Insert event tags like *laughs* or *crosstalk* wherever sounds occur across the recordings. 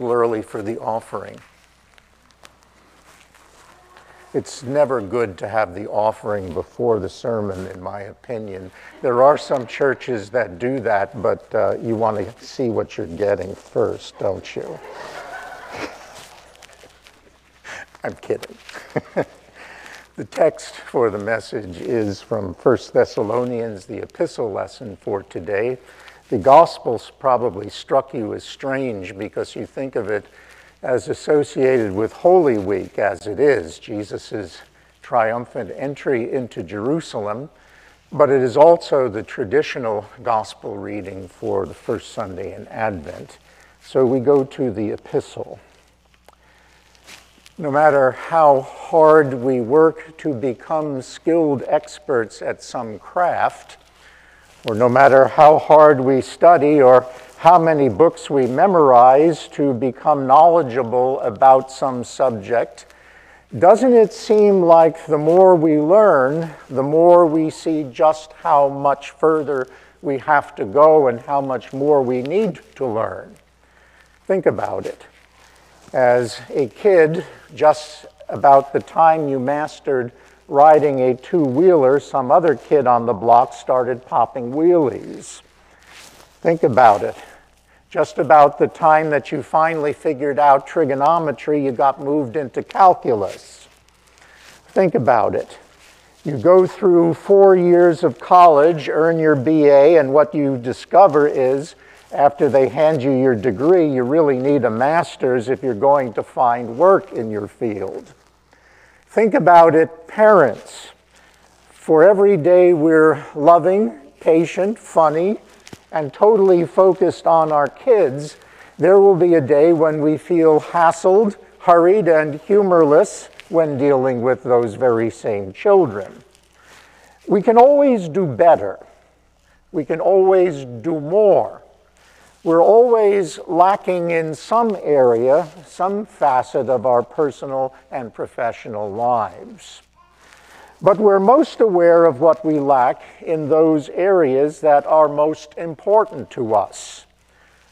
early for the offering. It's never good to have the offering before the sermon, in my opinion. There are some churches that do that, but uh, you want to see what you're getting first, don't you? *laughs* I'm kidding. *laughs* the text for the message is from 1 Thessalonians, the epistle lesson for today. The Gospels probably struck you as strange because you think of it as associated with Holy Week, as it is, Jesus' triumphant entry into Jerusalem, but it is also the traditional gospel reading for the first Sunday in Advent. So we go to the epistle. No matter how hard we work to become skilled experts at some craft, or no matter how hard we study or how many books we memorize to become knowledgeable about some subject, doesn't it seem like the more we learn, the more we see just how much further we have to go and how much more we need to learn? Think about it. As a kid, just about the time you mastered riding a two wheeler, some other kid on the block started popping wheelies. Think about it. Just about the time that you finally figured out trigonometry, you got moved into calculus. Think about it. You go through four years of college, earn your BA, and what you discover is after they hand you your degree, you really need a master's if you're going to find work in your field. Think about it, parents. For every day we're loving, patient, funny, and totally focused on our kids, there will be a day when we feel hassled, hurried, and humorless when dealing with those very same children. We can always do better. We can always do more. We're always lacking in some area, some facet of our personal and professional lives. But we're most aware of what we lack in those areas that are most important to us,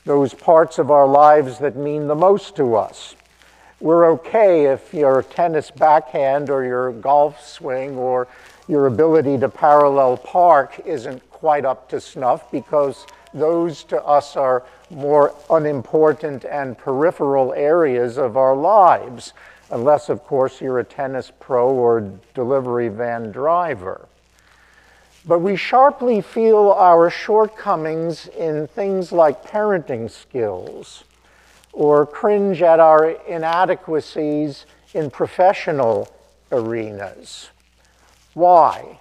those parts of our lives that mean the most to us. We're okay if your tennis backhand or your golf swing or your ability to parallel park isn't quite up to snuff because those to us are more unimportant and peripheral areas of our lives unless, of course, you're a tennis pro or delivery van driver. But we sharply feel our shortcomings in things like parenting skills or cringe at our inadequacies in professional arenas. Why?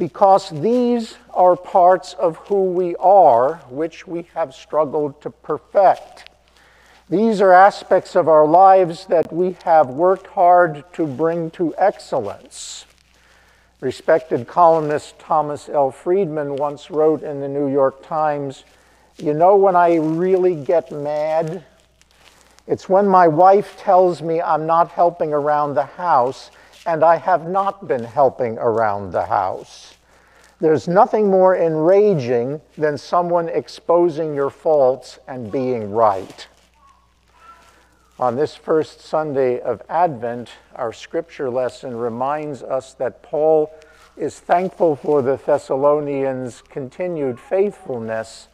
Because these are parts of who we are, which we have struggled to perfect. These are aspects of our lives that we have worked hard to bring to excellence. Respected columnist Thomas L. Friedman once wrote in the New York Times You know when I really get mad? It's when my wife tells me I'm not helping around the house, and I have not been helping around the house. There's nothing more enraging than someone exposing your faults and being right. On this first Sunday of Advent, our scripture lesson reminds us that Paul is thankful for the Thessalonians' continued faithfulness,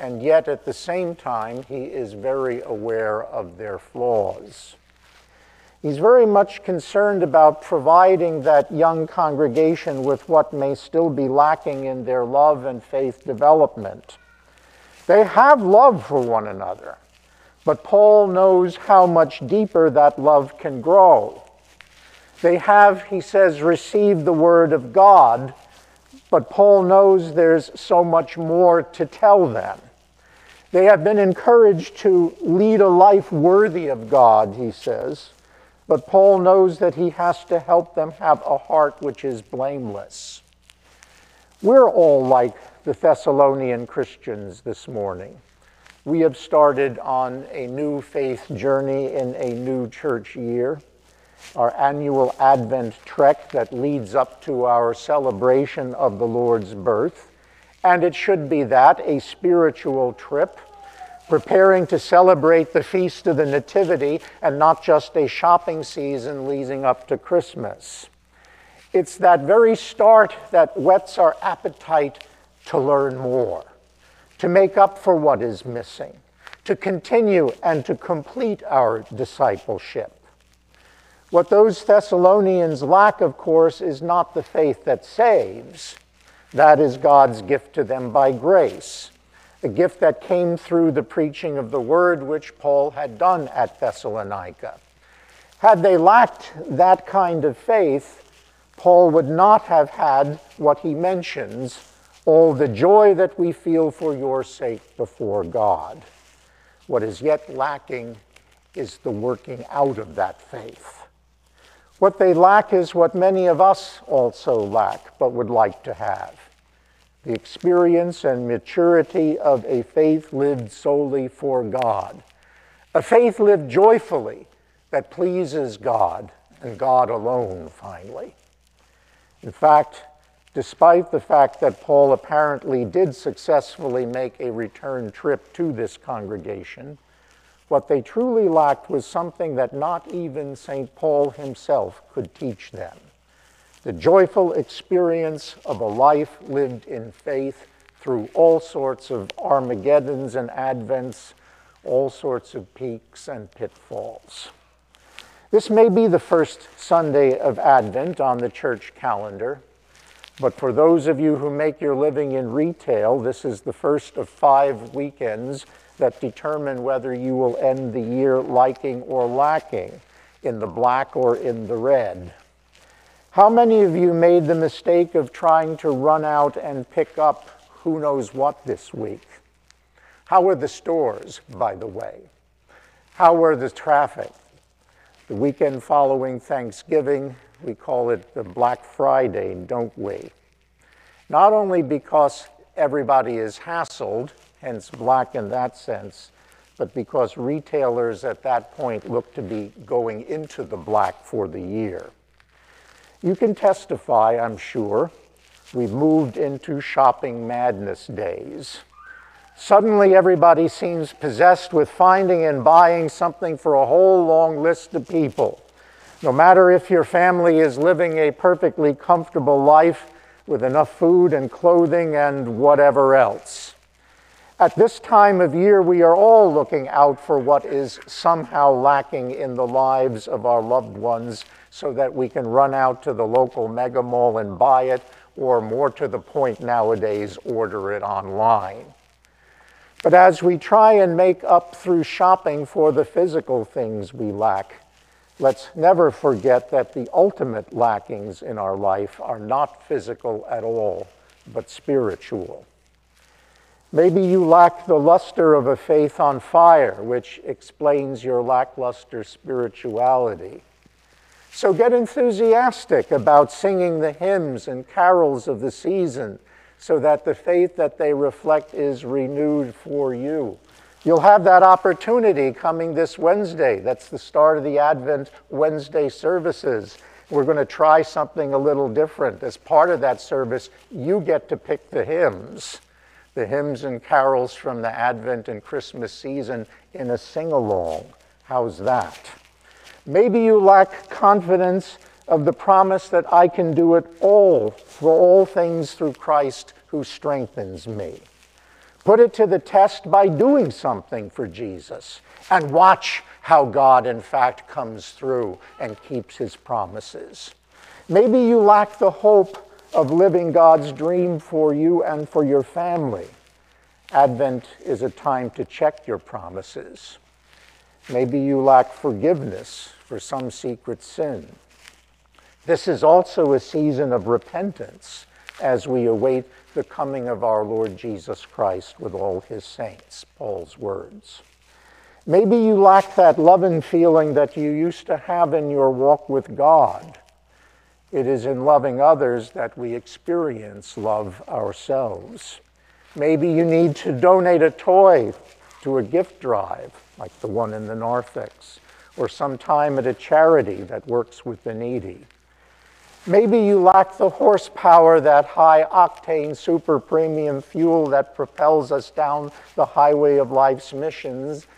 and yet at the same time, he is very aware of their flaws. He's very much concerned about providing that young congregation with what may still be lacking in their love and faith development. They have love for one another. But Paul knows how much deeper that love can grow. They have, he says, received the word of God, but Paul knows there's so much more to tell them. They have been encouraged to lead a life worthy of God, he says, but Paul knows that he has to help them have a heart which is blameless. We're all like the Thessalonian Christians this morning we have started on a new faith journey in a new church year. Our annual Advent trek that leads up to our celebration of the Lord's birth. And it should be that, a spiritual trip, preparing to celebrate the Feast of the Nativity and not just a shopping season leading up to Christmas. It's that very start that whets our appetite to learn more, to make up for what is missing, to continue and to complete our discipleship. What those Thessalonians lack, of course, is not the faith that saves. That is God's gift to them by grace, a gift that came through the preaching of the word which Paul had done at Thessalonica. Had they lacked that kind of faith, Paul would not have had what he mentions all the joy that we feel for your sake before God. What is yet lacking is the working out of that faith. What they lack is what many of us also lack, but would like to have the experience and maturity of a faith lived solely for God, a faith lived joyfully that pleases God and God alone, finally. In fact, despite the fact that Paul apparently did successfully make a return trip to this congregation, what they truly lacked was something that not even St. Paul himself could teach them the joyful experience of a life lived in faith through all sorts of Armageddons and Advents, all sorts of peaks and pitfalls. This may be the first Sunday of Advent on the church calendar, but for those of you who make your living in retail, this is the first of five weekends that determine whether you will end the year liking or lacking, in the black or in the red. How many of you made the mistake of trying to run out and pick up who knows what this week? How were the stores, by the way? How were the traffic? The weekend following Thanksgiving, we call it the Black Friday, don't we? Not only because everybody is hassled, hence black in that sense, but because retailers at that point look to be going into the black for the year. You can testify, I'm sure, we've moved into shopping madness days. Suddenly, everybody seems possessed with finding and buying something for a whole long list of people. No matter if your family is living a perfectly comfortable life with enough food and clothing and whatever else. At this time of year, we are all looking out for what is somehow lacking in the lives of our loved ones so that we can run out to the local mega mall and buy it, or more to the point nowadays, order it online. But as we try and make up through shopping for the physical things we lack, let's never forget that the ultimate lackings in our life are not physical at all, but spiritual. Maybe you lack the luster of a faith on fire, which explains your lackluster spirituality. So get enthusiastic about singing the hymns and carols of the season so that the faith that they reflect is renewed for you. You'll have that opportunity coming this Wednesday. That's the start of the Advent Wednesday services. We're going to try something a little different. As part of that service, you get to pick the hymns the hymns and carols from the Advent and Christmas season in a sing along. How's that? Maybe you lack confidence of the promise that I can do it all for all things through Christ who strengthens me. Put it to the test by doing something for Jesus and watch how God, in fact, comes through and keeps his promises. Maybe you lack the hope of living God's dream for you and for your family. Advent is a time to check your promises. Maybe you lack forgiveness for some secret sin. This is also a season of repentance as we await the coming of our Lord Jesus Christ with all his saints, Paul's words. Maybe you lack that love and feeling that you used to have in your walk with God. It is in loving others that we experience love ourselves. Maybe you need to donate a toy to a gift drive, like the one in the Narthex, or some time at a charity that works with the needy. Maybe you lack the horsepower, that high octane super premium fuel that propels us down the highway of life's missions.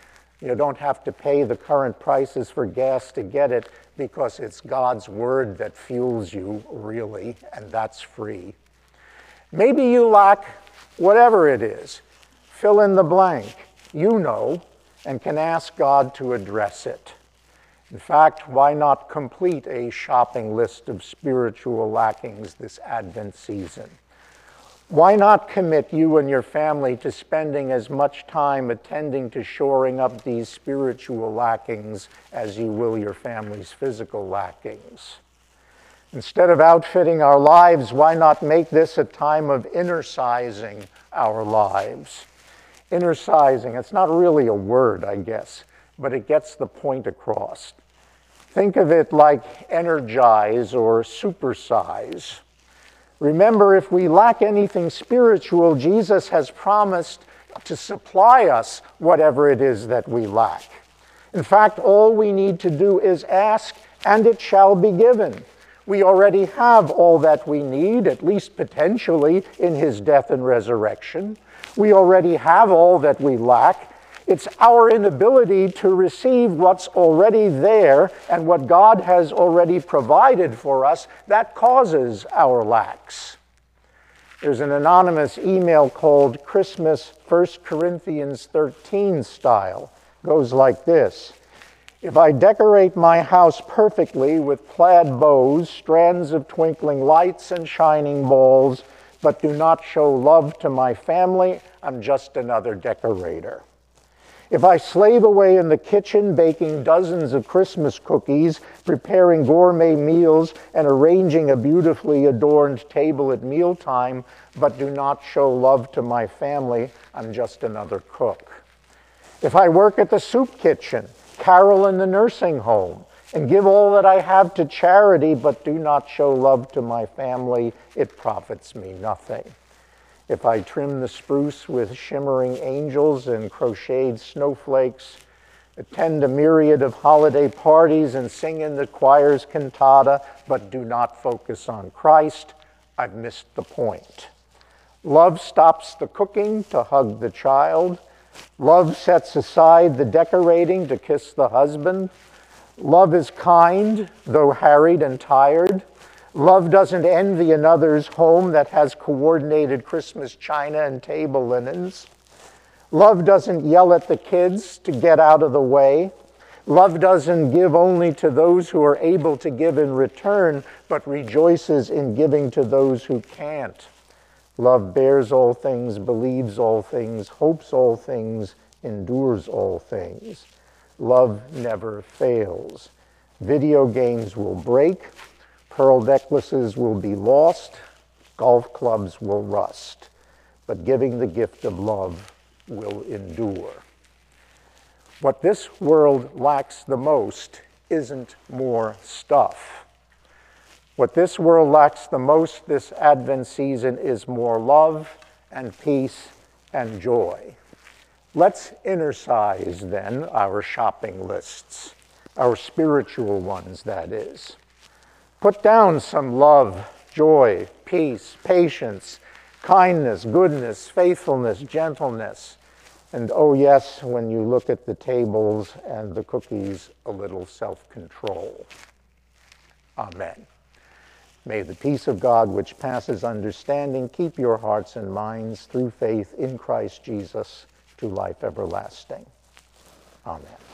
You don't have to pay the current prices for gas to get it because it's God's word that fuels you, really, and that's free. Maybe you lack whatever it is. Fill in the blank. You know, and can ask God to address it. In fact, why not complete a shopping list of spiritual lackings this Advent season? Why not commit you and your family to spending as much time attending to shoring up these spiritual lackings as you will your family's physical lackings? Instead of outfitting our lives, why not make this a time of inner sizing our lives? Inner sizing, it's not really a word, I guess but it gets the point across. Think of it like energize or supersize. Remember, if we lack anything spiritual, Jesus has promised to supply us whatever it is that we lack. In fact, all we need to do is ask, and it shall be given. We already have all that we need, at least potentially, in his death and resurrection. We already have all that we lack, it's our inability to receive what's already there and what God has already provided for us that causes our lacks. There's an anonymous email called Christmas 1 Corinthians 13 style. It goes like this. If I decorate my house perfectly with plaid bows, strands of twinkling lights, and shining balls, but do not show love to my family, I'm just another decorator. If I slave away in the kitchen baking dozens of Christmas cookies, preparing gourmet meals, and arranging a beautifully adorned table at mealtime, but do not show love to my family, I'm just another cook. If I work at the soup kitchen, carol in the nursing home, and give all that I have to charity, but do not show love to my family, it profits me nothing. If I trim the spruce with shimmering angels and crocheted snowflakes, attend a myriad of holiday parties and sing in the choir's cantata, but do not focus on Christ, I've missed the point. Love stops the cooking to hug the child. Love sets aside the decorating to kiss the husband. Love is kind, though harried and tired. Love doesn't envy another's home that has coordinated Christmas china and table linens. Love doesn't yell at the kids to get out of the way. Love doesn't give only to those who are able to give in return, but rejoices in giving to those who can't. Love bears all things, believes all things, hopes all things, endures all things. Love never fails. Video games will break, Pearl necklaces will be lost, golf clubs will rust, but giving the gift of love will endure. What this world lacks the most isn't more stuff. What this world lacks the most this Advent season is more love and peace and joy. Let's size then our shopping lists, our spiritual ones, that is. Put down some love, joy, peace, patience, kindness, goodness, faithfulness, gentleness, and oh, yes, when you look at the tables and the cookies, a little self control. Amen. May the peace of God, which passes understanding, keep your hearts and minds through faith in Christ Jesus to life everlasting. Amen.